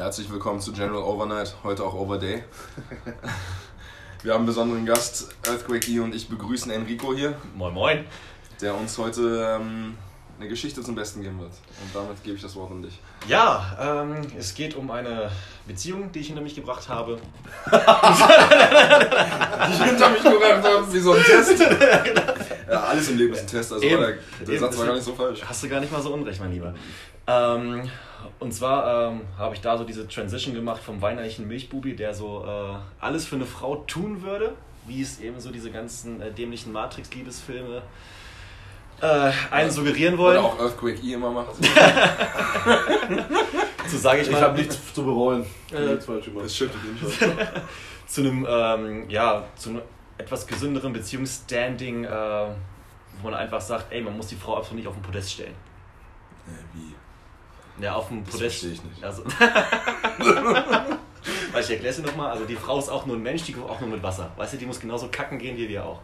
Herzlich willkommen zu General Overnight, heute auch Overday. Wir haben einen besonderen Gast, Earthquake E und ich begrüßen Enrico hier. Moin Moin. Der uns heute ähm, eine Geschichte zum Besten geben wird. Und damit gebe ich das Wort an dich. Ja, ähm, es geht um eine Beziehung, die ich hinter mich gebracht habe. die hinter mich gebracht habe, wie so ein Test. Ja, alles im Leben ist ein Test, also Eben. der, der Eben, Satz war gar nicht so falsch. Hast du gar nicht mal so unrecht, mein Lieber. Ähm, und zwar ähm, habe ich da so diese Transition gemacht vom weinerlichen Milchbubi, der so äh, alles für eine Frau tun würde, wie es eben so diese ganzen äh, dämlichen Matrix-Liebesfilme äh, einen suggerieren wollen. Oder auch Earthquake E immer macht. so sage ich Ich mal. habe nichts zu bereuen. Ich Äh. Das schon. zu einem, ähm, ja, zu einem etwas gesünderen Beziehungsstanding, äh, wo man einfach sagt, ey, man muss die Frau absolut nicht auf den Podest stellen. Äh, wie? Ja, auf dem Das Podest. verstehe ich nicht. Also, Weil ich erkläre es dir nochmal, also die Frau ist auch nur ein Mensch, die kommt auch nur mit Wasser. Weißt du, die muss genauso kacken gehen wie wir auch.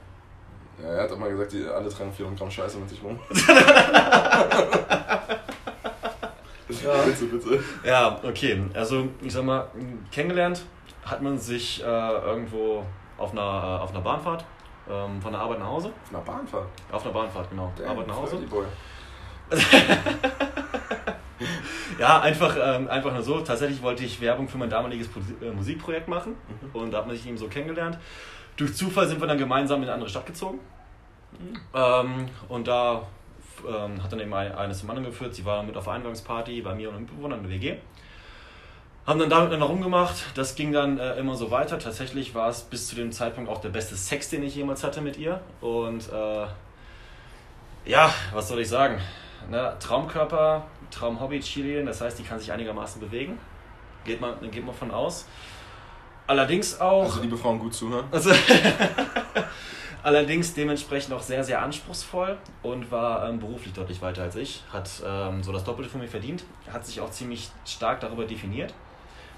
Ja, er hat auch mal gesagt, die alle tragen 400 Gramm Scheiße mit sich rum. Ja. Bitte, bitte. Ja, okay. Also, ich sag mal, kennengelernt hat man sich äh, irgendwo auf einer, äh, auf einer Bahnfahrt, ähm, von der Arbeit nach Hause. Na, Bahnfahrt. Auf einer Bahnfahrt, genau. Damn, Arbeit nach Hause. Ja, einfach, ähm, einfach nur so. Tatsächlich wollte ich Werbung für mein damaliges äh, Musikprojekt machen und da hat man sich eben so kennengelernt. Durch Zufall sind wir dann gemeinsam in eine andere Stadt gezogen ähm, und da ähm, hat dann eben ein- eines zum anderen geführt. Sie war mit auf der Einweihungsparty bei mir und einem Mitbewohner in der WG. Haben dann damit noch rumgemacht. Das ging dann äh, immer so weiter. Tatsächlich war es bis zu dem Zeitpunkt auch der beste Sex, den ich jemals hatte mit ihr. Und äh, ja, was soll ich sagen? Ne, Traumkörper, Traumhobby, Chilien, das heißt, die kann sich einigermaßen bewegen. Geht man, geht man von aus. Allerdings auch. Also, liebe Frauen, gut zuhören. Also, allerdings dementsprechend auch sehr, sehr anspruchsvoll und war ähm, beruflich deutlich weiter als ich. Hat ähm, so das Doppelte von mir verdient. Hat sich auch ziemlich stark darüber definiert.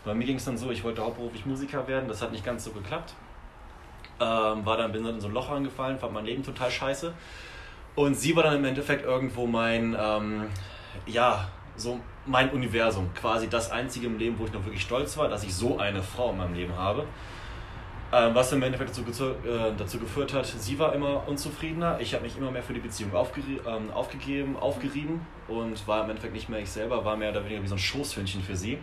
Bei mir ging es dann so, ich wollte hauptberuflich Musiker werden, das hat nicht ganz so geklappt. Ähm, war dann, bin dann in so ein Loch reingefallen, fand mein Leben total scheiße. Und sie war dann im Endeffekt irgendwo mein, ähm, ja, so mein Universum. Quasi das einzige im Leben, wo ich noch wirklich stolz war, dass ich so eine Frau in meinem Leben habe. Ähm, was im Endeffekt dazu, äh, dazu geführt hat, sie war immer unzufriedener. Ich habe mich immer mehr für die Beziehung aufgeri ähm, aufgegeben, aufgerieben und war im Endeffekt nicht mehr ich selber, war mehr oder weniger wie so ein Schoßhündchen für sie.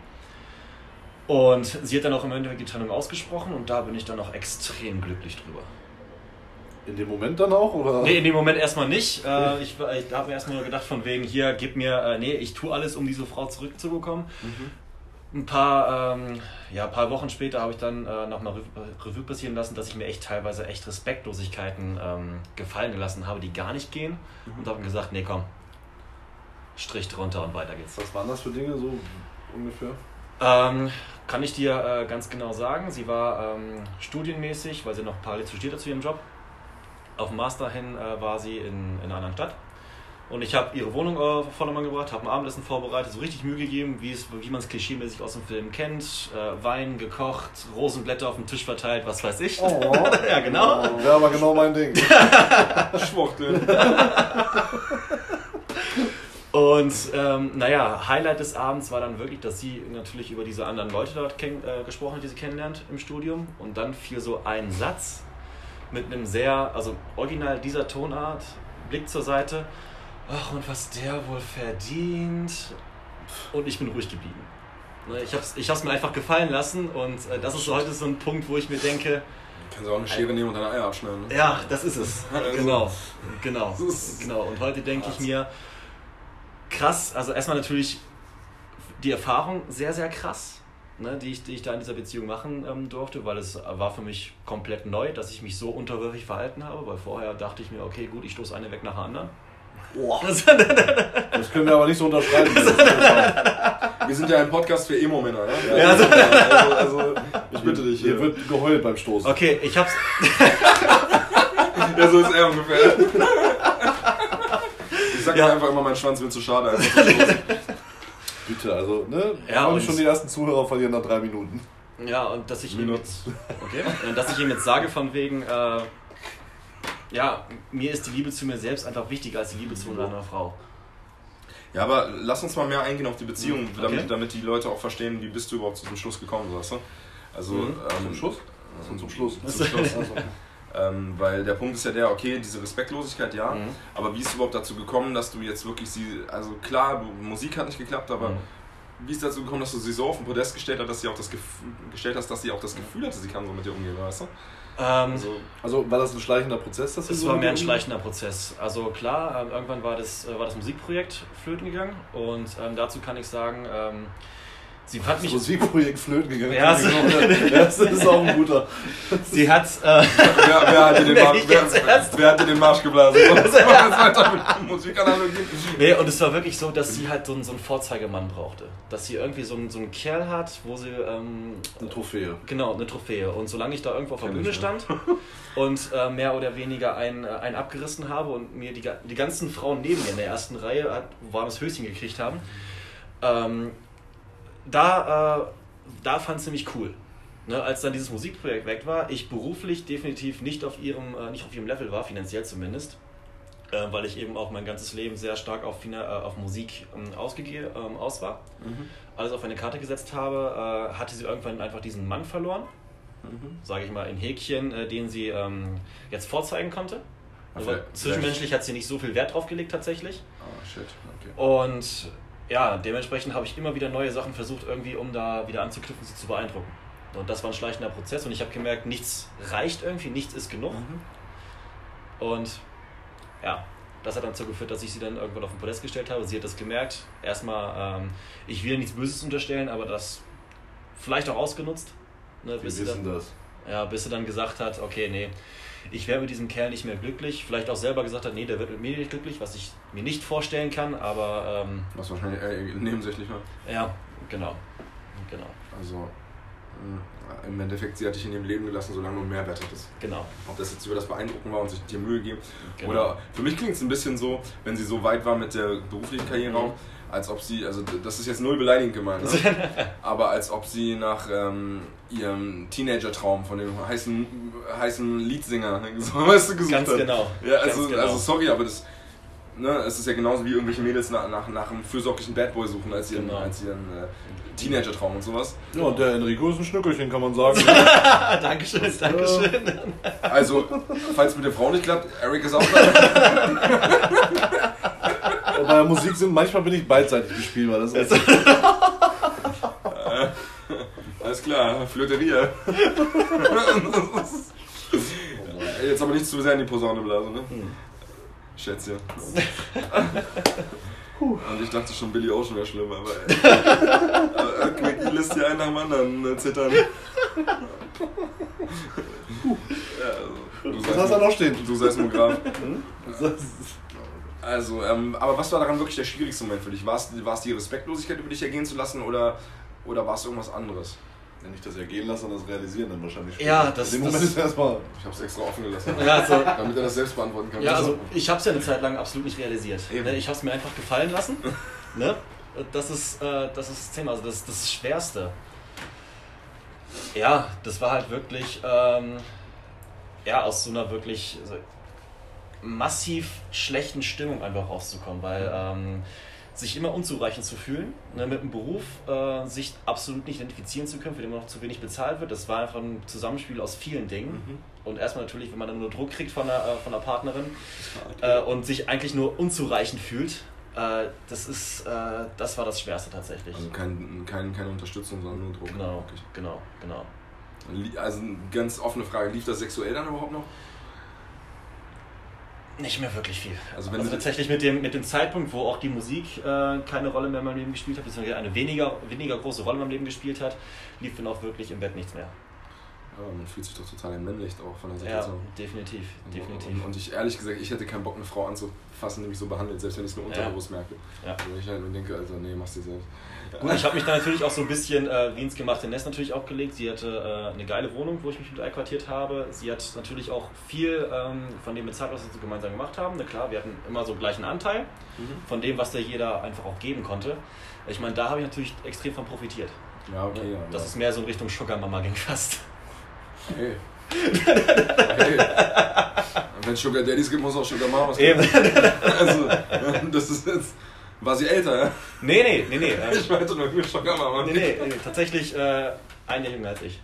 Und sie hat dann auch im Endeffekt die Trennung ausgesprochen und da bin ich dann auch extrem glücklich drüber. In dem Moment dann auch? Oder? Nee, in dem Moment erstmal nicht. Äh, ich ich habe mir erstmal gedacht, von wegen hier, gib mir, äh, nee, ich tue alles, um diese Frau zurückzubekommen. Ein paar, ähm, ja, ein paar Wochen später habe ich dann äh, nochmal Revue, passieren lassen, dass ich mir echt teilweise echt Respektlosigkeiten ähm, gefallen gelassen habe, die gar nicht gehen. Und habe gesagt, nee, komm, Strich drunter und weiter geht's. Was waren das für Dinge so ungefähr? Ähm, kann ich dir äh, ganz genau sagen. Sie war ähm, studienmäßig, weil sie noch parallel studierte zu ihrem Job. Auf dem Master hin äh, war sie in, in einer anderen Stadt. Und ich habe ihre Wohnung äh, auf Vordermann gebracht, habe ein Abendessen vorbereitet, so richtig Mühe gegeben, wie, man es klischeemäßig aus dem Film kennt. Äh, Wein gekocht, Rosenblätter auf dem Tisch verteilt, was weiß ich. Oh. ja, genau. Wäre aber genau mein Ding. Schwuchtel. Und ähm, naja, Highlight des Abends war dann wirklich, dass sie natürlich über diese anderen Leute dort äh, gesprochen hat, die sie kennenlernt im Studium. Und dann fiel so ein Satz mit einem sehr, also original dieser Tonart, Blick zur Seite. Ach, und was der wohl verdient. Und ich bin ruhig geblieben. Ne, Ich habe es ich hab's mir einfach gefallen lassen und äh, das ist heute so ein Punkt, wo ich mir denke, Kannst du auch eine Schere nehmen und deine Eier abschneiden. Ne? ja, das ist es. Genau, genau, genau. Und heute denke ich mir, krass, also erstmal natürlich die Erfahrung sehr, sehr krass, ne, die, ich, die ich da in dieser Beziehung machen ähm, durfte, weil es war für mich komplett neu, dass ich mich so unterwürfig verhalten habe, weil vorher dachte ich mir, okay, gut, ich stoße eine weg nach der anderen. Boah. Das, können wir aber nicht so unterschreiben. Wir sind ja ein Podcast für Emo-Männer, ne? Ja, also, also, also, ich bitte dich Hier hier. wird geheult beim Stoßen. okay, ich hab's. Ja, so ist er ungefähr. Ich sag Ja. einfach immer, mein Schwanz wird zu schade. Einfach zu stoßen. Bitte, also, ne? Ja, und- schon die ersten Zuhörer verlieren nach drei Minuten. Ja, und dass ich ihm jetzt, okay, dass ich ihm jetzt sage von wegen, äh, ja, mir ist die Liebe zu mir selbst einfach wichtiger als die Liebe zu einer Frau. Ja, aber lass uns mal mehr eingehen auf die Beziehung, Mhm, okay. damit, damit die Leute auch verstehen, wie bist du überhaupt zu diesem Schluss gekommen, so, weißt du? Also, Mhm. ähm, Zum Schluss? Zum, Zum Schluss. Zum Schluss. Ähm, weil der Punkt ist ja der, okay, diese Respektlosigkeit, ja, Mhm. aber wie ist es überhaupt dazu gekommen, dass du jetzt wirklich sie, also klar, du, Musik hat nicht geklappt, aber Mhm. wie ist es dazu gekommen, dass du sie so auf den Podest gestellt hast, dass sie auch das Gefühl, gestellt hast, dass sie auch das Gefühl hatte, sie kann so mit dir umgehen, weißt du? Ähm, Also, also war das ein schleichender Prozess, dass Es so war mehr ein schleichender Prozess. Also klar, ähm, irgendwann war das, äh, war das Musikprojekt flöten gegangen und ähm, dazu kann ich sagen, sie Das mich, Musikprojekt flöten gegangen. Ja, so- das ist auch ein guter. sie hat, äh, wer, wer, hat dir den Marsch, wer, wer hat dir den Marsch geblasen? Jetzt weiter mit nee, und es war wirklich so, dass sie halt so einen, so einen Vorzeigemann brauchte. Dass sie irgendwie so einen, so einen Kerl hat, wo sie, ähm, Eine Trophäe. genau, eine Trophäe. Und solange ich da irgendwo auf der Bühne stand und äh, mehr oder weniger einen, äh, einen abgerissen habe und mir die, die ganzen Frauen neben mir in der ersten Reihe hat, warmes Höschen gekriegt haben, ähm, da, äh, da fand sie mich cool. Ne, als dann dieses Musikprojekt weg war, ich beruflich definitiv nicht auf ihrem, äh, nicht auf ihrem Level war, finanziell zumindest, äh, weil ich eben auch mein ganzes Leben sehr stark auf, Fina- äh, auf Musik ähm, ausgege ähm, aus war, alles auf eine Karte gesetzt habe, äh, hatte sie irgendwann einfach diesen Mann verloren, sage ich mal in Häkchen, äh, den sie ähm, jetzt vorzeigen konnte. Wer- zwischenmenschlich hat sie nicht so viel Wert drauf gelegt tatsächlich. Ah, shit, okay. Und ja, dementsprechend habe ich immer wieder neue Sachen versucht, irgendwie, um da wieder anzuknüpfen, sie zu beeindrucken. Und das war ein schleichender Prozess und ich habe gemerkt, nichts reicht irgendwie, nichts ist genug. Und ja, das hat dann dazu geführt, dass ich sie dann irgendwann auf den Podest gestellt habe. Sie hat das gemerkt. Erstmal, ähm, ich will nichts Böses unterstellen, aber das vielleicht auch ausgenutzt. Ne, Wir bis, sie wissen dann, das. ja, bis sie dann gesagt hat, okay, nee, ich wäre mit diesem Kerl nicht mehr glücklich. Vielleicht auch selber gesagt hat, nee, der wird mit mir nicht glücklich, was ich mir nicht vorstellen kann, aber ähm, Was wahrscheinlich äh, nebensächlich war. ja, genau. Genau, Also, im Endeffekt, sie hat dich in ihrem Leben gelassen, solange du einen Mehrwert hattest. genau. Ob das jetzt über das Beeindrucken war und sich dir Mühe geben. genau. Oder für mich klingt es ein bisschen so, wenn sie so weit war mit der beruflichen Karriere Mhm. auch, als ob sie, also das ist jetzt null beleidigend gemeint, ne? aber als ob sie nach ähm, ihrem Teenager-Traum von dem heißen, heißen Leadsinger, so, weißt du, gesucht Ganz hat. genau. Ja, also, Ganz genau. also sorry, aber das, ne, es ist ja genauso wie irgendwelche Mädels nach, nach, nach einem fürsorglichen Bad Boy suchen als ihren, Genau. als ihren äh, Teenager-Traum und sowas. Ja, und der Enrico ist ein Schnückelchen, kann man sagen. Dankeschön, Dankeschön. Also, falls mit der Frau nicht klappt, Eric ist auch da. Bei der Musik sind manchmal bin ich beidseitig gespielbar. Das ist Alles klar, Flirteria. Jetzt aber nicht zu sehr in die Posaune blasen, ne? Schätze. Und ich dachte schon, Billy Ocean wäre schlimm, aber ey. aber Quickie lässt hier einen nach dem anderen äh, zittern. Ja, also, Was hast du da noch stehen? Du Seismograph. Das- Also, ähm, aber was war daran wirklich der schwierigste Moment für dich? War es, war es die Respektlosigkeit, über dich ergehen zu lassen oder, oder war es irgendwas anderes? Ja, nicht das Ergehen lassen, sondern das Realisieren dann wahrscheinlich. Ja, das- In dem das- Moment ist erstmal. Ich habe es extra offen gelassen, Ja, also, damit er das selbst beantworten kann. ja, also ich habe es ja eine Zeit lang absolut nicht realisiert. Eben. Ne, Ich habe es mir einfach gefallen lassen. Ne? Das, ist, äh, das ist das Thema, also das, das Schwerste. Ja, das war halt wirklich, ähm, ja, aus so einer wirklich so massiv schlechten Stimmung einfach rauszukommen, weil ähm, sich immer unzureichend zu fühlen, ne, mit einem Beruf äh, sich absolut nicht identifizieren zu können, für den man noch zu wenig bezahlt wird. Das war einfach ein Zusammenspiel aus vielen Dingen. Mhm. Und erstmal natürlich, wenn man dann nur Druck kriegt von der, äh, von der Partnerin äh, und sich eigentlich nur unzureichend fühlt, äh, das ist, äh, das war das Schwerste tatsächlich. Also kein, kein, keine Unterstützung, sondern nur Druck. Genau, Wirklich. genau, genau. Also eine ganz offene Frage, lief das sexuell dann überhaupt noch? Nicht mehr wirklich viel. Also Also, wenn sie- tatsächlich mit dem, mit dem Zeitpunkt, wo auch die Musik äh, keine Rolle mehr in meinem Leben gespielt hat, beziehungsweise eine weniger, weniger große Rolle in meinem Leben gespielt hat, lief dann auch wirklich im Bett nichts mehr. Ja, man fühlt sich doch total entmännlicht auch von der Ja, Situation. definitiv, Also, definitiv. Und, und ich ehrlich gesagt, ich hätte keinen Bock, eine Frau anzufassen, die mich so behandelt, selbst wenn ich es nur Ja. unterbewusst merke. Ja. Wo ich halt nur denke, also nee, mach's dir selbst. Gut, ich habe mich da natürlich auch so ein bisschen äh, ins gemachte Nest natürlich auch gelegt. Sie hatte äh, eine geile Wohnung, wo ich mich mit einquartiert habe. Sie hat natürlich auch viel ähm, von dem bezahlt, was wir so gemeinsam gemacht haben. Na klar, wir hatten immer so gleichen Anteil von dem, was da jeder einfach auch geben konnte. Ich meine, da habe ich natürlich extrem von profitiert. Ja, okay, ja. Das ist mehr so in Richtung Sugar Mama ging fast. Hey. hey. Wenn es Sugar Daddies gibt, muss auch Sugar Mamas geben. Eben. Also, das ist jetzt. War sie älter, ja? Nee, nee, nee, nee. äh, Ich meinte nur, ich schon aber nee, nee, nee, tatsächlich äh, ein Jahr jünger als ich.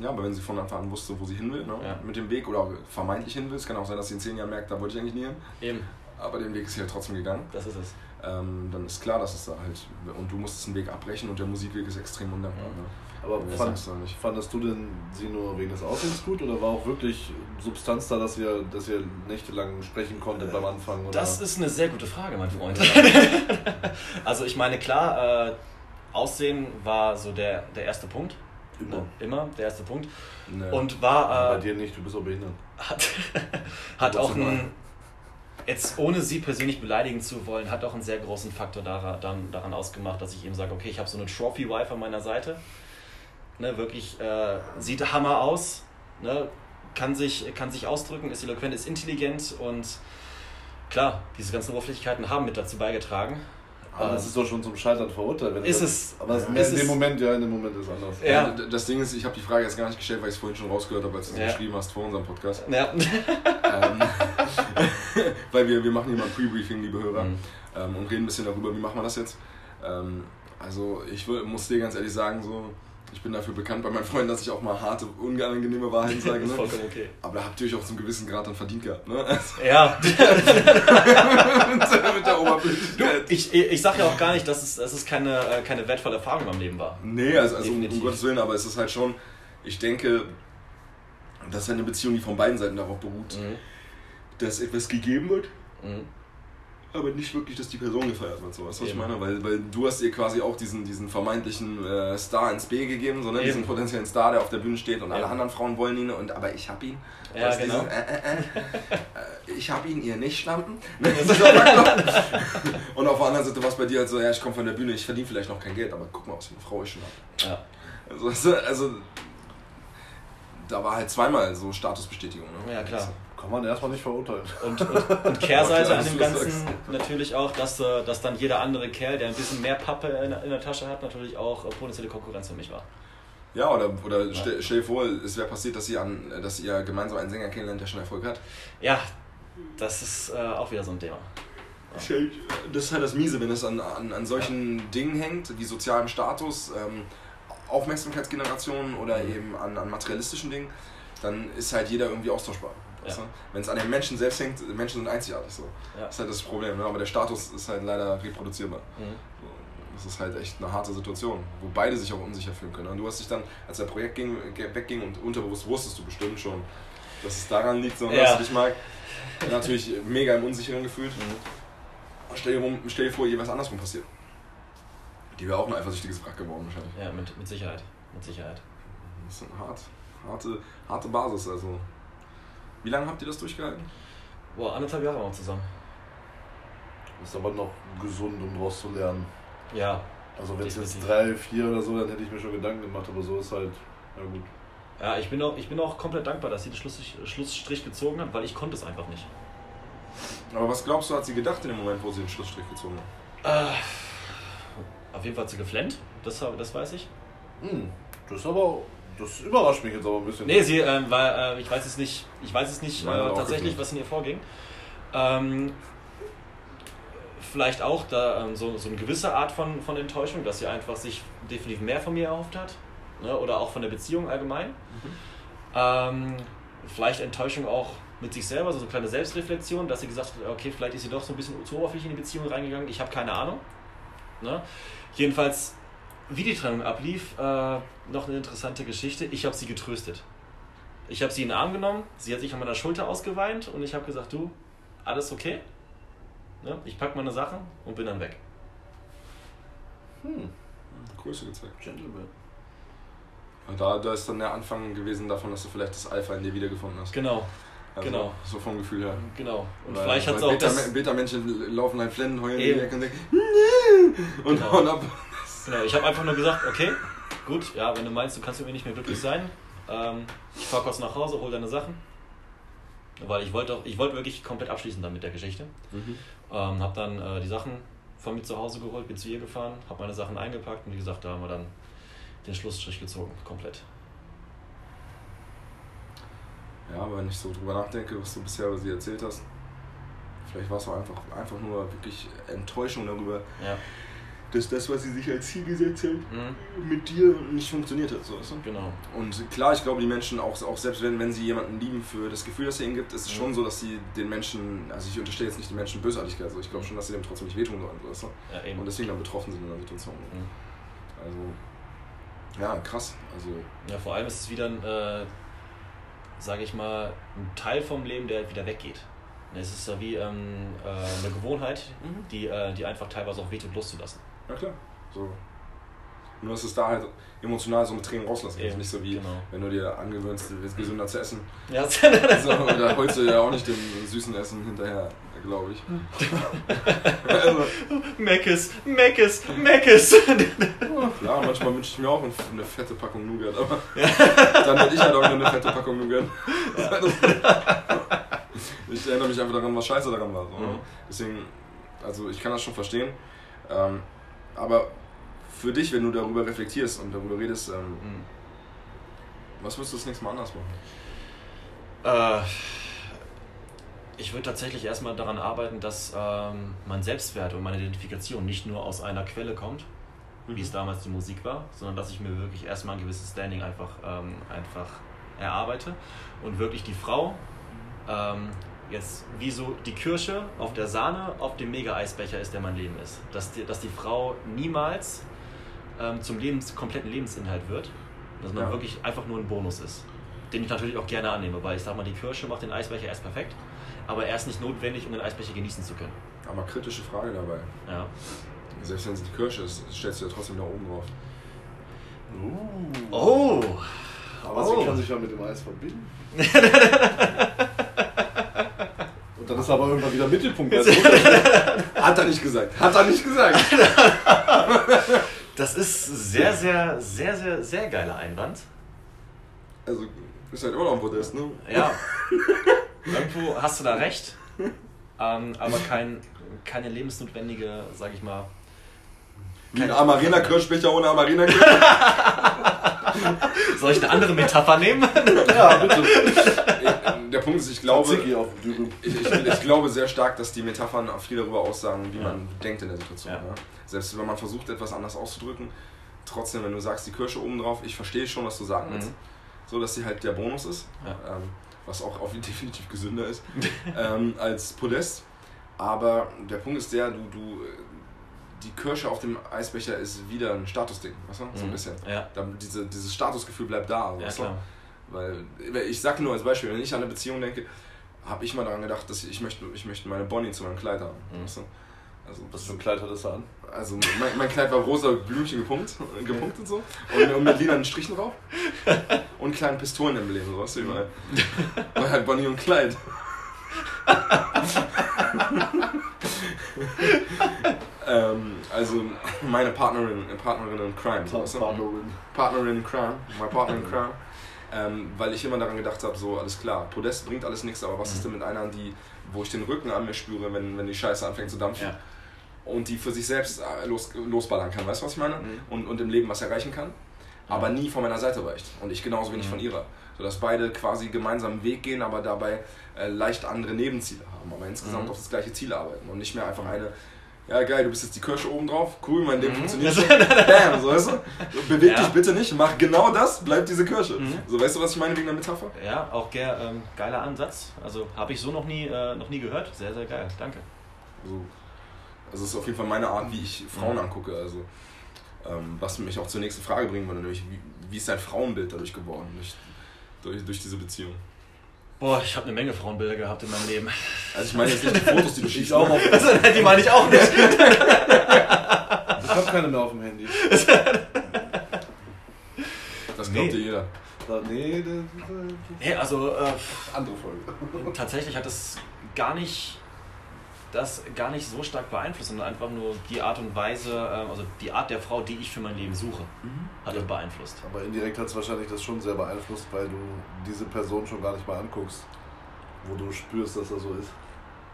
Ja, aber wenn sie von Anfang an wusste, wo sie hin will, ne? Ja. mit dem Weg oder auch vermeintlich hin will, es kann auch sein, dass sie in zehn Jahren merkt, da wollte ich eigentlich nie hin, Eben, aber den Weg ist sie halt trotzdem gegangen. das ist es. Ähm, dann ist klar, dass es da halt, und du musstest einen Weg abbrechen und der Musikweg ist extrem undankbar. Ne? Aber Das fand, fandest du denn sie nur wegen des Aussehens gut oder war auch wirklich Substanz da, dass ihr, dass ihr nächtelang sprechen konntet beim Anfang? Oder? Das ist eine sehr gute Frage, mein Freund. also ich meine, klar, äh, Aussehen war so der, der erste Punkt. immer. Ne? Immer der erste Punkt. Ne. Und war... Bei Äh, dir nicht, du bist auch behindert. hat, hat auch einen, jetzt ohne sie persönlich beleidigen zu wollen, hat auch einen sehr großen Faktor daran, daran ausgemacht, dass ich ihm sage, okay, ich habe so eine Trophy-Wife an meiner Seite. Ne, wirklich, äh, sieht Hammer aus, ne, kann, sich, kann sich ausdrücken, ist eloquent, ist intelligent und klar, diese ganzen Oberflächlichkeiten haben mit dazu beigetragen. Aber das ist doch schon zum Scheitern verurteilt. Wenn Ist das, es. Aber das Ja. in Es dem ist- Moment, ja, in dem Moment ist es anders. Ja. Das Ding ist, ich habe die Frage jetzt gar nicht gestellt, weil ich es vorhin schon rausgehört habe, als du es Ja. geschrieben hast vor unserem Podcast. Ja. ähm, weil wir, wir machen hier mal ein Pre-Briefing, liebe Hörer, Mhm. ähm, und reden ein bisschen darüber, wie machen wir das jetzt. Ähm, also ich muss dir ganz ehrlich sagen, so, ich bin dafür bekannt bei meinen Freunden, dass ich auch mal harte, unangenehme Wahrheiten sage. Ne? vollkommen okay. Aber da habt ihr euch auch zum gewissen Grad dann verdient gehabt. Ne? Also, Ja. mit der Oberflächlichkeit. Ich, ich sage ja auch gar nicht, dass es, dass es keine, äh, keine wertvolle Erfahrung in meinem Leben war. Nee, also, also um, um Definitiv. Gottes Willen, aber es ist halt schon, ich denke, das ist halt eine Beziehung, die von beiden Seiten darauf beruht, Mhm. dass etwas gegeben wird, Mhm. Aber nicht wirklich, dass die Person gefeiert wird. So, weißt du, was ich meine? Weil, weil du hast ihr quasi auch diesen, diesen vermeintlichen äh, Star ins B gegeben, so, ne? diesen potenziellen Star, der auf der Bühne steht und alle Eben. anderen Frauen wollen ihn, und, aber ich hab ihn. Ja, Weißt genau. diesen, äh, äh, äh, ich hab ihn, ihr nicht, Schlampen. Und auf der anderen Seite war es bei dir halt so, ja, ich komme von der Bühne, ich verdiene vielleicht noch kein Geld, aber guck mal, was für eine Frau ich schon habe. Ja. Also, du, also da war halt zweimal so Statusbestätigung. Ne? ja, klar. Kann man erstmal nicht verurteilen. Und, und, und Kehrseite Ja, an dem Ganzen natürlich auch, dass, äh, dass dann jeder andere Kerl, der ein bisschen mehr Pappe in, in der Tasche hat, natürlich auch äh, potenzielle Konkurrenz für mich war. Ja, oder, oder Stell, stell dir vor, es wäre passiert, dass ihr, an, dass ihr gemeinsam einen Sänger kennenlernt, der schon Erfolg hat. Ja, das ist äh, auch wieder so ein Thema. Das ist halt das Miese, wenn es an, an, an solchen Dingen hängt, wie sozialem Status, ähm, Aufmerksamkeitsgeneration oder Mhm. eben an, an materialistischen Dingen, dann ist halt jeder irgendwie austauschbar. Ja. Wenn es an den Menschen selbst hängt, Menschen sind einzigartig so. Ja. Das ist halt das Problem, ne? aber der Status ist halt leider reproduzierbar. Mhm. Das ist halt echt eine harte Situation, wo beide sich auch unsicher fühlen können. Und du hast dich dann, als der Projekt ging, wegging und unterbewusst wusstest du bestimmt schon, dass es daran liegt, so, Ja. dass du dich mag. Natürlich mega im Unsicheren gefühlt. Mhm. Stell dir, rum, stell dir vor, ihr was andersrum passiert. Die wäre auch ein eifersüchtiges Wrack geworden wahrscheinlich. Ja, mit, mit Sicherheit. Mit Sicherheit. Das ist eine hart, harte, harte Basis. Also. Wie lange habt ihr das durchgehalten? Boah, anderthalb Jahre waren wir zusammen. Ist aber noch gesund, um daraus zu lernen. Ja. Also wenn es jetzt drei, vier oder so, dann hätte ich mir schon Gedanken gemacht, aber so ist halt, ja gut. Ja, ich bin auch, ich bin auch komplett dankbar, dass sie den Schlussstrich, Schlussstrich gezogen hat, weil ich konnte es einfach nicht. Aber was glaubst du, hat sie gedacht in dem Moment, wo sie den Schlussstrich gezogen hat? Äh, auf jeden Fall hat sie geflennt, das, das weiß ich. Hm, das ist aber, das überrascht mich jetzt aber ein bisschen. Nee, sie, ähm, weil, äh, ich weiß es nicht, ich weiß es nicht äh, tatsächlich, was in ihr vorging. Ähm, vielleicht auch da ähm, so, so eine gewisse Art von, von Enttäuschung, dass sie einfach sich definitiv mehr von mir erhofft hat. Ne? Oder auch von der Beziehung allgemein. Ähm, vielleicht Enttäuschung auch mit sich selber, so eine kleine Selbstreflexion, dass sie gesagt hat, okay, vielleicht ist sie doch so ein bisschen zu oberflächlich in die Beziehung reingegangen, ich habe keine Ahnung. Ne? Jedenfalls, wie die Trennung ablief, äh, noch eine interessante Geschichte. Ich habe sie getröstet. Ich habe sie in den Arm genommen, sie hat sich an meiner Schulter ausgeweint und ich habe gesagt, du, alles okay? Ne? Ich packe meine Sachen und bin dann weg. Hm, Größe gezeigt. Gentleman. Und da, da ist dann der Anfang gewesen davon, dass du vielleicht das Alpha in dir wiedergefunden hast. Genau, Also, genau. So vom Gefühl her. genau. Und Weil- vielleicht hat es auch Beta, das... Beta-Menschen laufen halt flennen, heulen in die Ecke und denken, und Genau. hauen ab. Genau, ich habe einfach nur gesagt, okay, gut, ja, wenn du meinst, du kannst mit mir nicht mehr glücklich sein, ähm, ich fahr kurz nach Hause, hol deine Sachen. Weil ich wollte ich wollte wirklich komplett abschließen dann mit der Geschichte. Ähm, habe dann äh, die Sachen von mir zu Hause geholt, bin zu ihr gefahren, habe meine Sachen eingepackt und wie gesagt, da haben wir dann den Schlussstrich gezogen, komplett. Ja, aber wenn ich so drüber nachdenke, was du bisher über sie erzählt hast, Vielleicht war es auch einfach, einfach nur wirklich Enttäuschung darüber, Ja. Dass das, was sie sich als Ziel gesetzt hat, Mhm. mit dir nicht funktioniert hat. So, weißt du? Genau. Und klar, ich glaube, die Menschen, auch, auch selbst wenn, wenn sie jemanden lieben für das Gefühl, das er ihnen gibt, ist es Mhm. schon so, dass sie den Menschen, also ich unterstelle jetzt nicht den Menschen Bösartigkeit, also ich glaube schon, dass sie dem trotzdem nicht wehtun sollen. So, weißt du? Ja, eben. Und deswegen dann betroffen sind in der Situation. Mhm. Also, ja, krass. Also, Ja, vor allem ist es wieder ein, äh, sage ich mal, ein Teil vom Leben, der wieder weggeht. Es ist ja wie ähm, äh, eine Gewohnheit, Mhm. die, äh, die einfach teilweise auch wehtut, loszulassen. Ja klar. So. Nur, dass es da halt emotional so mit Tränen rauslassen kannst. Eben, Nicht so wie, genau. wenn du dir angewöhnst, gesünder zu essen. Ja, Also, da holst du ja auch nicht dem süßen Essen hinterher, glaube ich. also, Meckes, Meckes, Meckes. Ja, manchmal wünsche ich mir auch eine fette Packung Nougat, aber dann hätte ich halt auch nur eine fette Packung Nougat. Ich erinnere mich einfach daran, was scheiße daran war. So. ne? Mhm. Deswegen, also ich kann das schon verstehen. Ähm, aber für dich, wenn du darüber reflektierst und darüber redest, ähm, Mhm. was wirst du das nächste Mal anders machen? Äh, ich würde tatsächlich erstmal daran arbeiten, dass ähm, mein Selbstwert und meine Identifikation nicht nur aus einer Quelle kommt, wie es damals die Musik war, sondern dass ich mir wirklich erstmal ein gewisses Standing einfach, ähm, einfach erarbeite und wirklich die Frau ähm, jetzt wie so die Kirsche auf der Sahne auf dem Mega-Eisbecher ist, der mein Leben ist. Dass die, dass die Frau niemals ähm, zum Lebens, kompletten Lebensinhalt wird, sondern Ja. wirklich einfach nur ein Bonus ist. Den ich natürlich auch gerne annehme, weil ich sag mal, die Kirsche macht den Eisbecher erst perfekt, aber er ist nicht notwendig, um den Eisbecher genießen zu können. Aber kritische Frage dabei. Ja. Selbst wenn es die Kirsche ist, stellst du ja trotzdem da oben drauf. Uh. Oh! Aber Oh. sie kann sich ja mit dem Eis verbinden. Ist aber irgendwann wieder Mittelpunkt. Also, Hat er nicht gesagt. Hat er nicht gesagt. Das ist sehr, sehr, sehr, sehr, sehr geiler Einwand. Also, ist halt immer noch ein Podest, ne? Ja. Irgendwo hast du da recht. Ähm, aber kein, keine lebensnotwendige, sag ich mal. Wie ein Amarena-Kirschbecher ohne Amarena-Kirsch. Soll ich eine andere Metapher nehmen? ja, bitte. Der Punkt ist, ich glaube, ich, ich, ich glaube sehr stark, dass die Metaphern auch viel darüber aussagen, wie Ja. man denkt in der Situation. Ja. Ja. Selbst wenn man versucht, etwas anders auszudrücken, trotzdem, wenn du sagst, die Kirsche oben drauf, ich verstehe schon, was du sagen willst. Mhm. So, dass sie halt der Bonus ist, Ja. ähm, was auch auf definitiv gesünder ist ähm, als Podest. Aber der Punkt ist der, du, du, die Kirsche auf dem Eisbecher ist wieder ein Statusding, weißt du? So ein Mhm. bisschen. Ja, Da, diese, dieses Statusgefühl bleibt da. ja weißt du? Weil, ich sag nur als Beispiel, wenn ich an eine Beziehung denke, habe ich mal daran gedacht, dass ich, ich, möchte, ich möchte meine Bonnie zu meinem Kleid haben. Mhm. Weißt du? Also, Was für ein Kleid hattest du an? also mein, mein Kleid war rosa Blümchen gepumpt, gepumpt und so. Und, und mit lilanen Strichen drauf. Und kleinen Pistolen im Leben, so weißt du überall. War halt Bonnie und Kleid. ähm, also meine Partnerin, Partnerin in Crime? Partnerin. Partnerin in Crime, my partner in Crime. Ähm, weil ich immer daran gedacht habe, so alles klar, Podest bringt alles nichts, aber was Mhm. ist denn mit einer, die, wo ich den Rücken an mir spüre, wenn, wenn die Scheiße anfängt zu dampfen Ja. und die für sich selbst äh, los, losballern kann, weißt du, was ich meine? Mhm. Und, und im Leben was erreichen kann, aber nie von meiner Seite weicht und ich genauso wenig Mhm. von ihrer. Sodass beide quasi gemeinsam einen Weg gehen, aber dabei äh, leicht andere Nebenziele haben, aber insgesamt Mhm. auf das gleiche Ziel arbeiten und nicht mehr einfach eine, ja geil, du bist jetzt die Kirsche oben drauf, cool, mein Leben Mhm. funktioniert schon, bam, so weißt du? Beweg Ja. dich bitte nicht, mach genau das, bleib diese Kirsche. Mhm. So weißt du, was ich meine wegen der Metapher? Ja, auch ge ähm, geiler Ansatz. Also habe ich so noch nie, äh, noch nie gehört. Sehr, sehr geil. Danke. Also, also es ist auf jeden Fall meine Art, wie ich Frauen Mhm. angucke. Also, ähm, was mich auch zur nächsten Frage bringen würde, nämlich wie, wie ist dein Frauenbild dadurch geworden, durch, durch, durch diese Beziehung? Boah, ich habe eine Menge Frauenbilder gehabt in meinem Leben. Also ich meine jetzt nicht die Fotos, die du schießt. Ich auch auf. Also, die meine ich auch nicht. Ich habe keine mehr auf dem Handy. Das glaubt Nee. dir jeder. Nee, das ist Nee, also äh, andere Folge. tatsächlich hat es gar nicht das gar nicht so stark beeinflusst, sondern einfach nur die Art und Weise, äh, also die Art der Frau, die ich für mein Leben suche, hat es beeinflusst. Aber indirekt hat es wahrscheinlich das schon sehr beeinflusst, weil du diese Person schon gar nicht mal anguckst, wo du spürst, dass er so ist.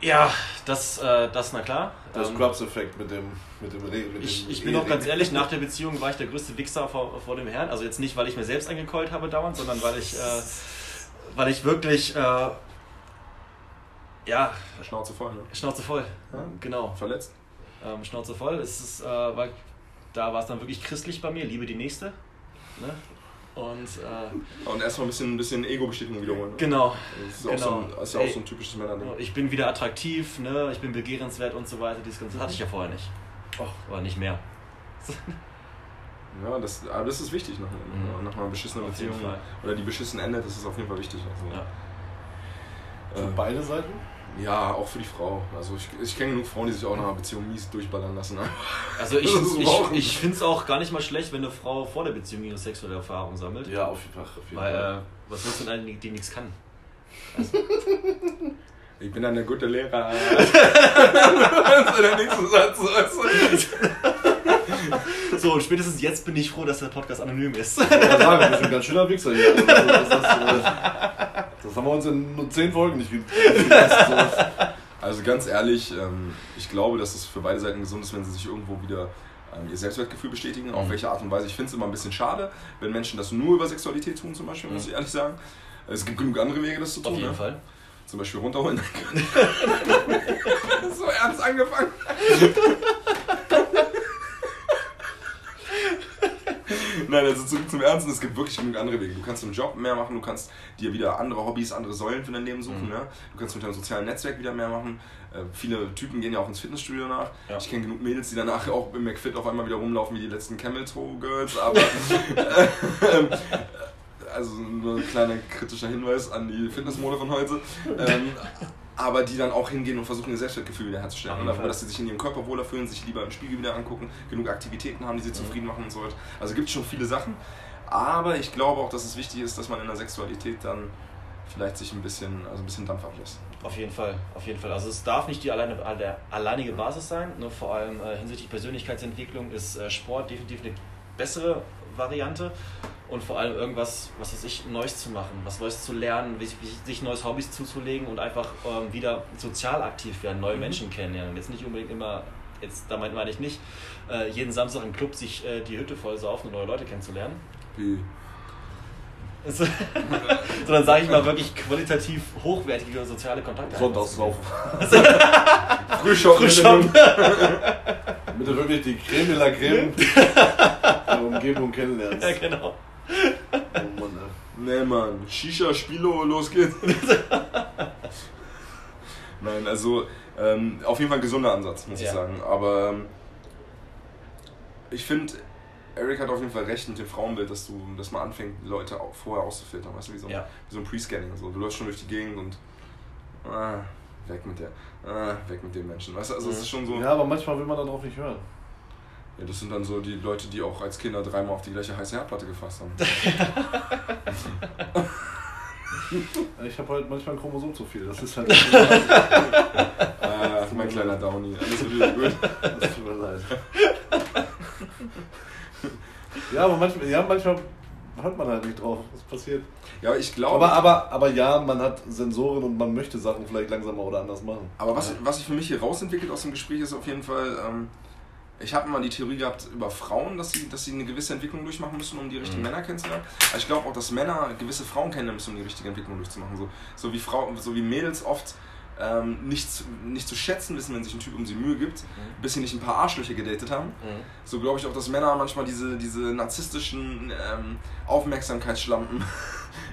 Ja, das, äh, das na klar. Der Ähm, Scrubs-Effekt mit dem, mit dem Regen. Ich, ich bin auch ganz ehrlich, nach der Beziehung war ich der größte Wichser vor, vor dem Herrn. Also jetzt nicht, weil ich mir selbst eingekeult habe dauernd, sondern weil ich, äh, weil ich wirklich äh, Ja. Schnauze voll, ne? Schnauze voll, ja. genau. Verletzt? Ähm, Schnauze voll. Es ist, äh, war, da war es dann wirklich christlich bei mir, liebe die Nächste. Ne? Und, äh, und erstmal ein bisschen, ein bisschen Ego-Bestätigung wiederholen. Ne? Genau. Das ist, genau. So ein, ist ja auch so ein typisches Männerding. Ich bin wieder attraktiv, ne? ich bin begehrenswert und so weiter. Dieses Ganze hatte ich ja vorher nicht. Och, aber nicht mehr. Ja, das, aber das ist wichtig nach, mhm. nach einer beschissenen Beziehung. Oder die beschissen endet, das ist auf jeden Fall wichtig. Also, ja. Für äh, beide Seiten? Ja, auch für die Frau. Also ich, ich kenne genug Frauen, die sich auch nach einer Beziehung mies durchballern lassen. Also ich, ich, ich finde es auch gar nicht mal schlecht, wenn eine Frau vor der Beziehung ihre sexuelle Erfahrung sammelt. Ja, auf jeden Fall. Auf jeden Weil. Äh, was willst du denn eigentlich, die nichts kann? Also. Ich bin eine gute Lehrer. das ist der nächste Satz. So, und spätestens jetzt bin ich froh, dass der Podcast anonym ist. Ich sagen, du bist ein ganz schöner Wichser hier. Also, das, das, das, haben wir uns in nur 10 Folgen nicht gepasst. Also ganz ehrlich, ähm, ich glaube, dass es für beide Seiten gesund ist, wenn sie sich irgendwo wieder ähm, ihr Selbstwertgefühl bestätigen, auf mhm. welche Art und Weise. Ich finde es immer ein bisschen schade, wenn Menschen das nur über Sexualität tun, zum Beispiel, muss mhm. ich ehrlich sagen. Es gibt genug andere Wege, das zu tun. Auf jeden ne? Fall. Zum Beispiel runterholen. so ernst angefangen. Nein, also zurück zum Ernsten, es gibt wirklich genug andere Wege. Du kannst im Job mehr machen, du kannst dir wieder andere Hobbys, andere Säulen für dein Leben suchen. Mhm. Ne? Du kannst mit deinem sozialen Netzwerk wieder mehr machen. Äh, viele Typen gehen ja auch ins Fitnessstudio nach. Ja. Ich kenne genug Mädels, die danach auch im McFit auf einmal wieder rumlaufen wie die letzten Camel Toe Girls, aber ähm, also nur ein kleiner kritischer Hinweis an die Fitnessmode von heute. Ähm, aber die dann auch hingehen und versuchen, ihr Selbstwertgefühl wiederherzustellen. Und darüber, dass sie sich in ihrem Körper wohler fühlen, sich lieber im Spiegel wieder angucken, genug Aktivitäten haben, die sie mhm. zufrieden machen und so weiter. Also gibt es schon viele Sachen. Aber ich glaube auch, dass es wichtig ist, dass man in der Sexualität dann vielleicht sich ein bisschen, also ein bisschen Dampf ablässt. Auf jeden Fall, auf jeden Fall. Also es darf nicht die alleine, der alleinige Basis sein. Ne? Vor allem äh, hinsichtlich Persönlichkeitsentwicklung ist äh, Sport definitiv eine bessere Variante und vor allem irgendwas, was weiß ich, Neues zu machen, was Neues zu lernen, wie, wie, sich neues Hobbys zuzulegen und einfach ähm, wieder sozial aktiv werden, neue mhm. Menschen kennenlernen. Jetzt nicht unbedingt immer, jetzt damit meine ich nicht, äh, jeden Samstag im Club sich äh, die Hütte voll saufen und neue Leute kennenzulernen. Wie? Sondern sage ich mal wirklich qualitativ hochwertige soziale Kontakte. Sonntagslaufen. Frühschoppen. Frühschoppen. Damit du wirklich die Creme de la Creme der Umgebung kennenlernst. Ja, genau. Oh Mann, ey. Nee, Mann. Shisha, Spilo, los geht's. Nein, also ähm, auf jeden Fall ein gesunder Ansatz, muss ja. ich sagen. Aber ähm, ich finde, Eric hat auf jeden Fall recht mit dem Frauenbild, dass du, dass man anfängt, Leute auch vorher auszufiltern, weißt du, wie so ein, ja. so ein Pre-Scanning. So. Du läufst schon durch die Gegend und ah, weg mit der, ah, weg mit den Menschen. Weißt du, also es ist schon so. Ja, aber manchmal will man darauf nicht hören. Ja, das sind dann so die Leute, die auch als Kinder dreimal auf die gleiche heiße Herdplatte gefasst haben. ich habe halt manchmal ein Chromosom zu viel. Das ist halt. ah, mein kleiner Downy. Alles wieder gut. Das tut mir leid. Ja, aber manchmal, ja, manchmal hört man halt nicht drauf, was passiert. Ja, ich glaube. Aber, aber, aber ja, man hat Sensoren und man möchte Sachen vielleicht langsamer oder anders machen. Aber was, was sich für mich hier rausentwickelt aus dem Gespräch ist auf jeden Fall. Ähm, ich habe mal die Theorie gehabt über Frauen, dass sie, dass sie eine gewisse Entwicklung durchmachen müssen, um die richtigen mhm. Männer kennenzulernen. Aber ich glaube auch, dass Männer gewisse Frauen kennenlernen müssen, um die richtige Entwicklung durchzumachen. So, so, wie, Frau, so wie Mädels oft ähm, nicht, zu, nicht zu schätzen wissen, wenn sich ein Typ um sie Mühe gibt, mhm. bis sie nicht ein paar Arschlöcher gedatet haben. Mhm. So glaube ich auch, dass Männer manchmal diese, diese narzisstischen ähm, Aufmerksamkeitsschlampen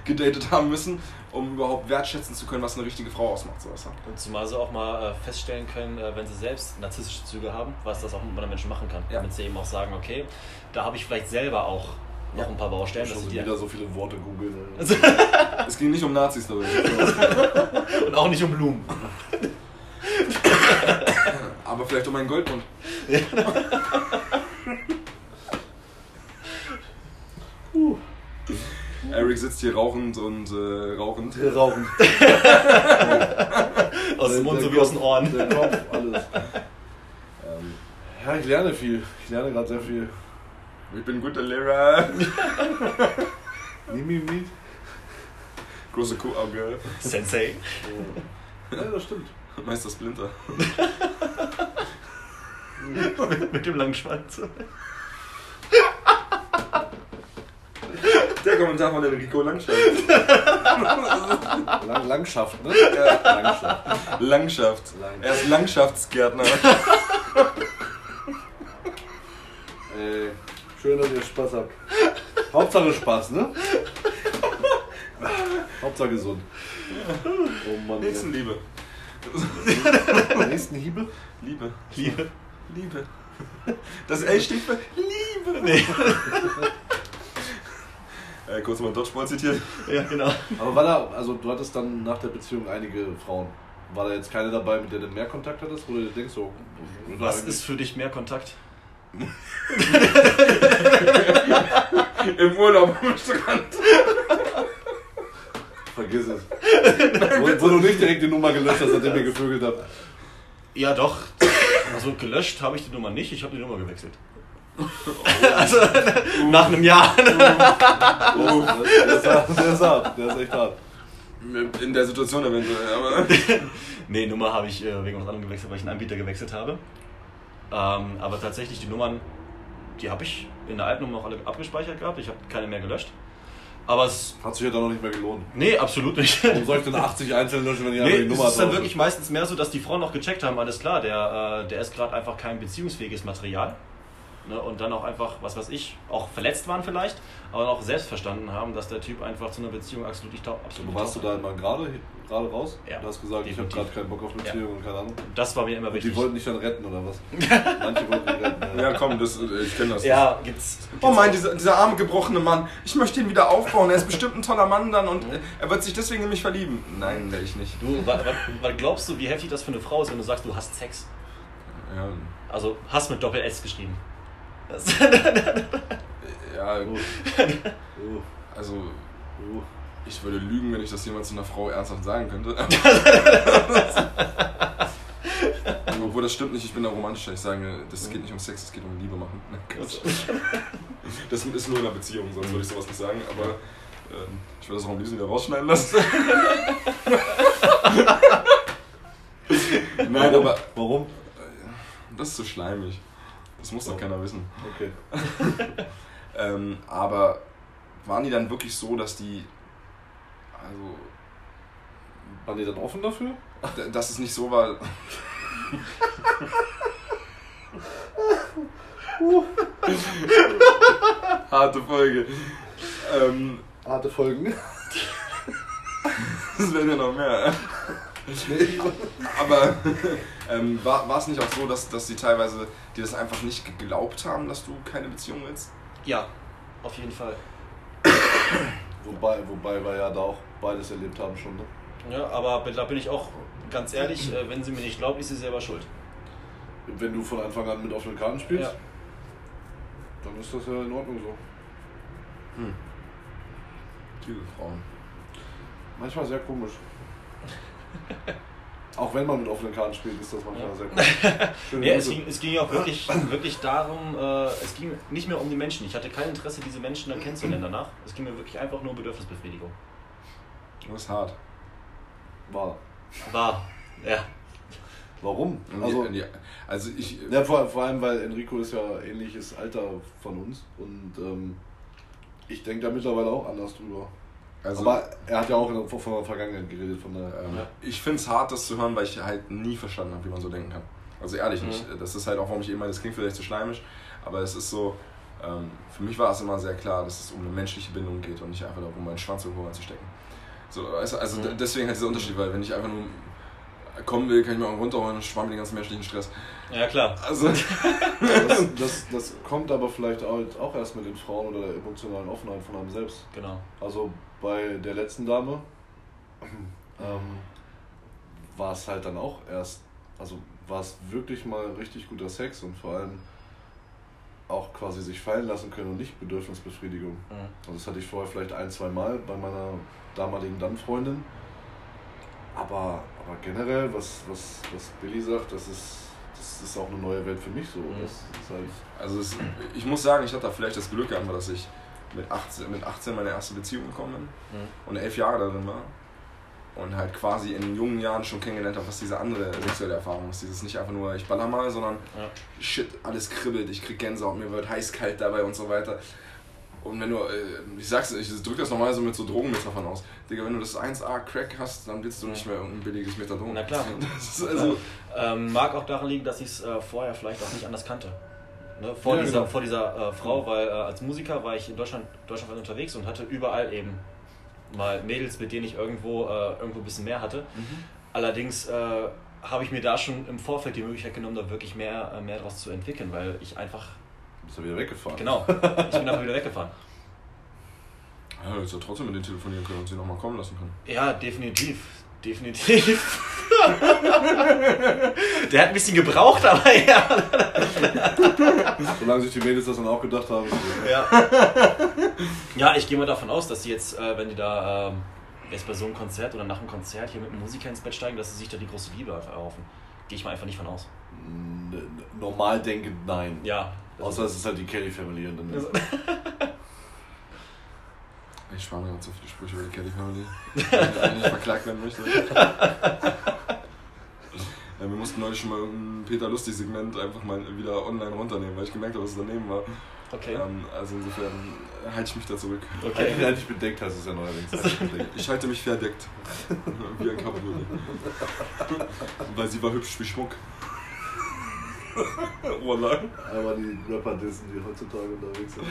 gedatet haben müssen, um überhaupt wertschätzen zu können, was eine richtige Frau ausmacht. Sowas. Und zumal sie auch mal äh, feststellen können, äh, wenn sie selbst narzisstische Züge haben, was das auch mit anderen Menschen machen kann. Ja. Damit sie eben auch sagen, okay, da habe ich vielleicht selber auch noch ja. ein paar Baustellen. Schon wieder so viele Worte googeln. es ging nicht um Nazis dabei. Und auch nicht um Blumen. Aber vielleicht um einen Goldmund. uh. Eric sitzt hier rauchend und äh, rauchend. Rauchend. aus dem Mund sowie aus den Ohren. Der Kopf, alles. Ähm, ja, ich lerne viel. Ich lerne gerade sehr viel. Ich bin ein guter Lehrer. Nimm mich mit. Große Kuhauge. Sensei. Ja, das stimmt. Meister Splinter. mit, mit dem langen Schwanz. Der Kommentar von Enrico Langscheid. Lang, Langschaft, ne? Ja. Langschaft. Langschaft. Lang- Er ist Landschaftsgärtner. Ey, schön, dass ihr Spaß habt. Hauptsache Spaß, ne? Hauptsache gesund. Oh Mann. Nächstenliebe. Nächstenhiebe? Liebe. Liebe. Liebe. Das L steht für Liebe. Nee. Äh, kurz mal Dodgeball zitiert. Ja, genau. Aber war da, also du hattest dann nach der Beziehung einige Frauen. War da jetzt keine dabei, mit der du mehr Kontakt hattest? Wo du denkst, so. Was ist für dich mehr Kontakt? Im Urlaub am Strand. Vergiss es. wo, wo du nicht direkt die Nummer gelöscht hast, seitdem ihr gevögelt habt. Ja, doch. Also gelöscht habe ich die Nummer nicht, ich habe die Nummer gewechselt. Also nach einem Jahr. Oh, der, ist hart, der ist hart, der ist echt hart. In der Situation eventuell, aber. Nee, Nummer habe ich äh, wegen was anderem gewechselt, weil ich einen Anbieter gewechselt habe. Ähm, aber tatsächlich die Nummern, die habe ich in der alten Nummer noch alle abgespeichert gehabt. Ich habe keine mehr gelöscht. Aber es. Hat sich ja dann noch nicht mehr gelohnt. Nee, absolut nicht. Warum soll ich denn 80 einzeln löschen, wenn ich einfach Nee, die es Nummer ist dann wirklich meistens mehr so, dass die Frauen noch gecheckt haben, alles klar, der, äh, der ist gerade einfach kein beziehungsfähiges Material. Ne, und dann auch einfach, was weiß ich, auch verletzt waren vielleicht, aber auch selbst verstanden haben, dass der Typ einfach zu einer Beziehung absolut nicht taugt. Absolut Aber warst du nicht da immer gerade gerade raus? Ja, Du hast gesagt, ich habe definitiv. gerade keinen Bock auf Beziehung und keine Ahnung. Das war mir immer Und wichtig. die wollten dich dann retten oder was? Manche wollten dich retten. Ja, komm, das, ich kenne das. ja, gibt's. Oh mein, dieser, dieser arme, gebrochene Mann. Ich möchte ihn wieder aufbauen. Er ist bestimmt ein toller Mann dann und äh, er wird sich deswegen in mich verlieben. Nein, werde ich nicht. Du, was, was glaubst du, wie heftig das für eine Frau ist, wenn du sagst, du hast Sex? Ja, Also Hass mit Doppel-S geschrieben. Ja Uh, also ich würde lügen, wenn ich das jemals einer Frau ernsthaft sagen könnte. Obwohl das stimmt nicht, ich bin da romantischer. Ich sage, das geht nicht um Sex, es geht um Liebe machen. Das ist nur in einer Beziehung, sonst würde ich sowas nicht sagen. Aber ähm, ich würde das auch am liebsten wieder rausschneiden lassen. Nein, aber Warum? das ist so schleimig. Das muss doch keiner wissen. Okay. Ähm, aber waren die dann wirklich so, dass die. Also, Waren die dann offen dafür? dass es nicht so war. Harte Folge. Ähm, Harte Folgen. das werden ja noch mehr. Nee. Aber ähm, war, war es nicht auch so, dass, dass sie teilweise dir das einfach nicht geglaubt haben, dass du keine Beziehung willst? ja, auf jeden Fall. Wobei, wobei wir ja da auch beides erlebt haben schon. Ne? Ja, aber da bin ich auch ganz ehrlich, äh, wenn sie mir nicht glaubt, ist sie selber schuld. Wenn du von Anfang an mit offenen Karten spielst, Ja. dann ist das ja in Ordnung so. Hm. Diese Frauen. Manchmal sehr komisch. Auch wenn man mit offenen Karten spielt, ist das manchmal sehr komisch. Schöne Ja, es ging, es ging ja auch wirklich, wirklich darum, äh, es ging nicht mehr um die Menschen. Ich hatte kein Interesse, diese Menschen dann kennenzulernen danach. Es ging mir wirklich einfach nur um Bedürfnisbefriedigung. Das ist hart. War. War, ja. Warum? Also, Also, die, also ich. ja, vor, vor allem, weil Enrico ist ja ähnliches Alter von uns und ähm, ich denke da mittlerweile auch anders drüber. Also, Aber er hat ja auch in der, von der Vergangenheit geredet, von der. Ähm, Ja. Ich finde es hart, das zu hören, weil ich halt nie verstanden habe, wie man so denken kann. Also ehrlich Mhm. nicht. Das ist halt auch, warum ich immer, das klingt vielleicht zu schleimisch, aber es ist so, ähm, für mich war es immer sehr klar, dass es um eine menschliche Bindung geht und nicht einfach darum, meinen Schwanz irgendwo reinzustecken. So, du, also Mhm. deswegen halt dieser Unterschied, weil wenn ich einfach nur kommen will, kann ich mir auch runterholen und spare mir den ganzen menschlichen Stress. Ja, klar. Also, Das, das, das kommt aber vielleicht auch, auch erst mit den Frauen oder der emotionalen Offenheit von einem selbst. Genau. Also bei der letzten Dame ähm, war es halt dann auch erst, also war es wirklich mal richtig guter Sex und vor allem auch quasi sich fallen lassen können und nicht Bedürfnisbefriedigung. Mhm. Also das hatte ich vorher vielleicht ein, zwei Mal bei meiner damaligen Dann-Freundin. Aber, aber generell, was, was, was Billy sagt, das ist, das ist auch eine neue Welt für mich so. Mhm. Das ist halt, also es, ich muss sagen, ich hatte da vielleicht das Glück einfach, dass ich mit 18, mit 18 meine erste Beziehung gekommen bin. Mhm. und elf Jahre darin war und halt quasi in jungen Jahren schon kennengelernt habe, was diese andere sexuelle Erfahrung ist. Dieses nicht einfach nur, ich baller mal, sondern Ja. shit, alles kribbelt, ich krieg Gänsehaut, mir wird heiß, kalt dabei und so weiter. Und wenn du, äh, ich sag's, ich drück das nochmal so mit so Drogenmetaphern aus. Digga, wenn du das 1A Crack hast, dann willst du nicht mehr irgendein billiges Methadon. Na klar. Also, Ähm, mag auch daran liegen, dass ich es äh, vorher vielleicht auch nicht anders kannte. Ne? Vor, Ja, dieser, genau. vor dieser äh, Frau, weil äh, als Musiker war ich in Deutschland, Deutschland unterwegs und hatte überall eben mal Mädels, mit denen ich irgendwo, äh, irgendwo ein bisschen mehr hatte. Allerdings äh, habe ich mir da schon im Vorfeld die Möglichkeit genommen, da wirklich mehr, äh, mehr draus zu entwickeln, weil ich einfach, Bist du wieder weggefahren? genau, ich bin einfach wieder weggefahren. ja, jetzt ja trotzdem mit denen telefonieren können und sie nochmal kommen lassen können. Ja, definitiv. Definitiv. Der hat ein bisschen gebraucht, aber ja. Solange sich die Mädels das dann auch gedacht haben. Ja, ja ich gehe mal davon aus, dass sie jetzt, äh, wenn die da ähm, jetzt bei so einem Konzert oder nach einem Konzert hier mit einem Musiker ins Bett steigen, dass sie sich da die große Liebe erhoffen. Gehe ich mal einfach nicht von aus. Normal denkend nein. Ja. Außer es ist halt die Kelly Family und dann Ich spare mir gerade so viele Sprüche über die Kelly Family, die eigentlich verklagt werden möchte. Ja, wir mussten neulich schon mal ein Peter Lustig-Segment einfach mal wieder online runternehmen, weil ich gemerkt habe, dass es daneben war. Okay. Ähm, also insofern halte ich mich da zurück. Okay. Eigentlich eigentlich bedeckt heißt es ja neuerdings. Ich halte mich verdeckt. wie ein Kaputt. Weil sie war hübsch wie Schmuck. Wallah. Aber die Rapper dissen, die heutzutage unterwegs sind.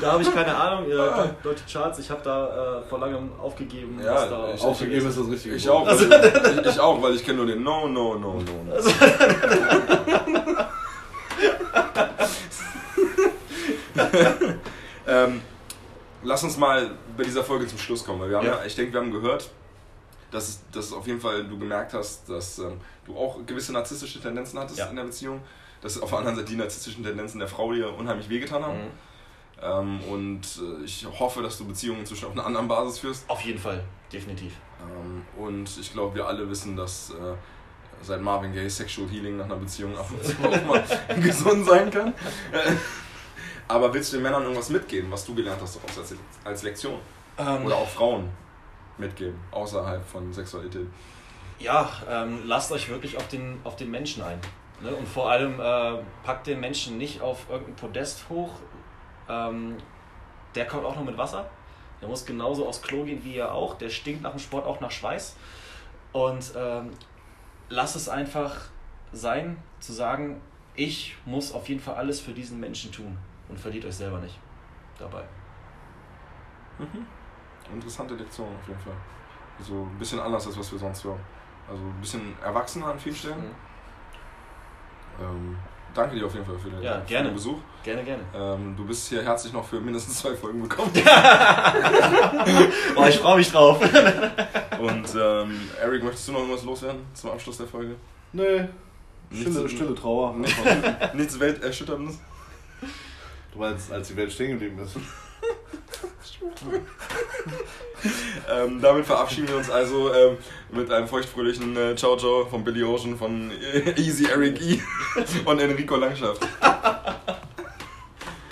Da habe ich keine Ahnung. Äh, Deutsche Charts, ich habe da äh, vor langem aufgegeben. Ja, was da ich- Aufgegeben ist das richtige Ich auch, weil, ich, ich auch, weil ich kenne nur den No, No, No, No. no. ähm, lass uns mal bei dieser Folge zum Schluss kommen, weil wir haben ja, Ja. ich denke, wir haben gehört, dass, es- dass auf jeden Fall du gemerkt hast, dass ähm, du auch gewisse narzisstische Tendenzen hattest Ja. in der Beziehung, dass auf der anderen Seite die narzisstischen Tendenzen der Frau dir unheimlich wehgetan haben. Mhm. Ähm, und äh, ich hoffe, dass du Beziehungen inzwischen auf einer anderen Basis führst. Auf jeden Fall, definitiv. Ähm, und ich glaube, wir alle wissen, dass äh, seit Marvin Gaye Sexual Healing nach einer Beziehung ab und zu auch mal gesund sein kann. Äh, Aber willst du den Männern irgendwas mitgeben, was du gelernt hast daraus als, als Lektion? Ähm, Oder auch Frauen mitgeben, außerhalb von Sexualität? Ja, ähm, lasst euch wirklich auf den, auf den Menschen ein. Ne? Und vor allem äh, packt den Menschen nicht auf irgendein Podest hoch. Ähm, der kommt auch noch mit Wasser. Der muss genauso aufs Klo gehen wie ihr auch. Der stinkt nach dem Sport auch nach Schweiß. Und ähm, lasst es einfach sein, zu sagen, ich muss auf jeden Fall alles für diesen Menschen tun. Und verliert euch selber nicht dabei. Interessante Lektion auf jeden Fall. Also ein bisschen anders, als was wir sonst hören. Also ein bisschen erwachsener an vielen Stellen. Mhm. Ähm, danke dir auf jeden Fall für den, Ja, für gerne. den Besuch. Gerne, gerne. Ähm, du bist hier herzlich noch für mindestens zwei Folgen bekommen. Oh, ich freue mich drauf. Und ähm, Eric, möchtest du noch irgendwas loswerden zum Abschluss der Folge? Nee, Nichts- stille, stille Trauer. Nichts, nichts Welterschütterndes? Du meinst, als die Welt stehen geblieben ist. Ähm, damit verabschieden wir uns also ähm, mit einem feuchtfröhlichen äh, Ciao Ciao von Billy Ocean, von äh, Easy Eric E und Enrico Langschaft.